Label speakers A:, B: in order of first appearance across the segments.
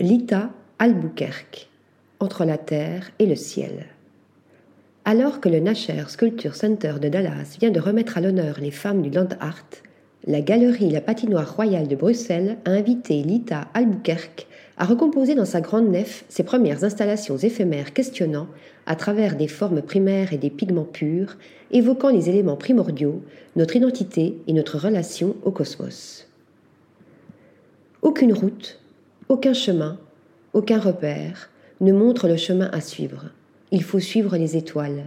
A: Lita Albuquerque, entre la terre et le ciel. Alors que le Nasher Sculpture Center de Dallas vient de remettre à l'honneur les femmes du land art, la galerie La Patinoire Royale de Bruxelles a invité Lita Albuquerque à recomposer dans sa grande nef ses premières installations éphémères questionnant, à travers des formes primaires et des pigments purs, évoquant les éléments primordiaux, notre identité et notre relation au cosmos. Aucune route, aucun chemin, aucun repère ne montre le chemin à suivre. Il faut suivre les étoiles.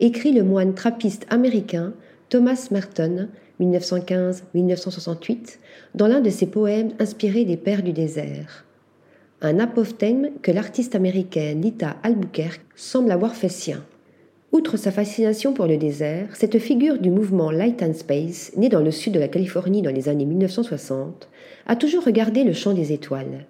A: Écrit le moine trappiste américain Thomas Merton, 1915-1968, dans l'un de ses poèmes inspirés des Pères du désert un apophthegme que l'artiste américaine Lita Albuquerque semble avoir fait sien. Outre sa fascination pour le désert, cette figure du mouvement Light and Space, née dans le sud de la Californie dans les années 1960, a toujours regardé le champ des étoiles.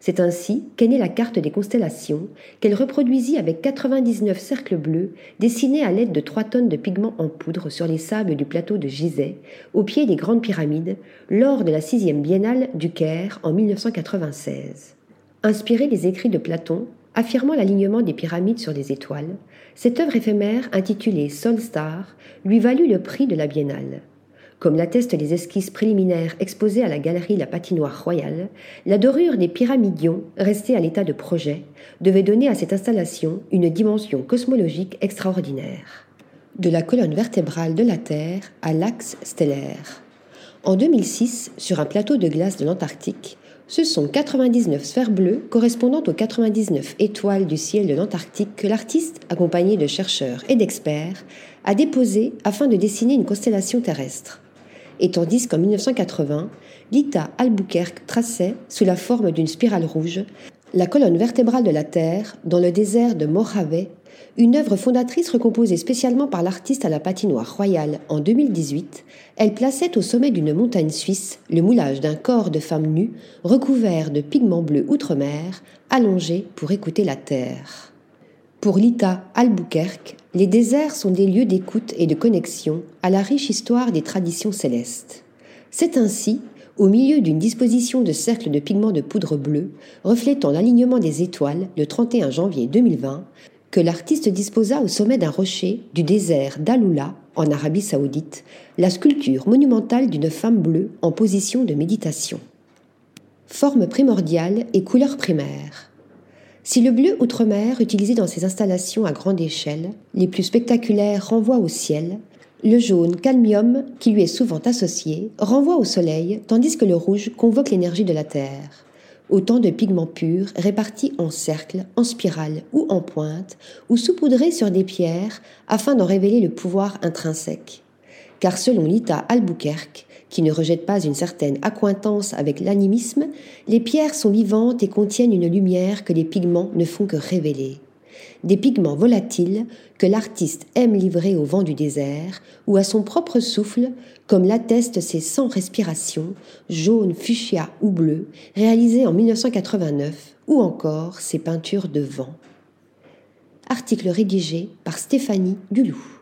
A: C'est ainsi qu'est née la carte des constellations, qu'elle reproduisit avec 99 cercles bleus dessinés à l'aide de 3 tonnes de pigments en poudre sur les sables du plateau de Gizeh, au pied des Grandes Pyramides, lors de la sixième biennale du Caire en 1996. Inspirée des écrits de Platon, affirmant l'alignement des pyramides sur les étoiles, cette œuvre éphémère intitulée Sol Star lui valut le prix de la Biennale. Comme l'attestent les esquisses préliminaires exposées à la galerie La Patinoire Royale, la dorure des pyramidions, restée à l'état de projet, devait donner à cette installation une dimension cosmologique extraordinaire. De la colonne vertébrale de la Terre à l'axe stellaire. En 2006, sur un plateau de glace de l'Antarctique, ce sont 99 sphères bleues correspondant aux 99 étoiles du ciel de l'Antarctique que l'artiste, accompagné de chercheurs et d'experts, a déposées afin de dessiner une constellation terrestre. Et tandis qu'en 1980, Lita Albuquerque traçait, sous la forme d'une spirale rouge, la colonne vertébrale de la Terre dans le désert de Mojave une œuvre fondatrice recomposée spécialement par l'artiste à la patinoire royale en 2018, elle plaçait au sommet d'une montagne suisse le moulage d'un corps de femme nue recouvert de pigments bleus outre-mer, allongé pour écouter la terre. Pour Lita Albuquerque, les déserts sont des lieux d'écoute et de connexion à la riche histoire des traditions célestes. C'est ainsi, au milieu d'une disposition de cercles de pigments de poudre bleue, reflétant l'alignement des étoiles le 31 janvier 2020, que l'artiste disposa au sommet d'un rocher du désert d'Aloula, en Arabie saoudite, la sculpture monumentale d'une femme bleue en position de méditation. Forme primordiale et couleur primaire. Si le bleu outre-mer utilisé dans ces installations à grande échelle, les plus spectaculaires renvoie au ciel, le jaune calmium, qui lui est souvent associé, renvoie au soleil, tandis que le rouge convoque l'énergie de la Terre autant de pigments purs répartis en cercles, en spirales ou en pointes, ou saupoudrés sur des pierres afin d'en révéler le pouvoir intrinsèque. Car selon Lita Albuquerque, qui ne rejette pas une certaine accointance avec l'animisme, les pierres sont vivantes et contiennent une lumière que les pigments ne font que révéler des pigments volatiles que l'artiste aime livrer au vent du désert ou à son propre souffle, comme l'attestent ses 100 respirations, jaune, fuchsia ou bleu, réalisées en 1989, ou encore ses peintures de vent. Article rédigé par Stéphanie Dulou.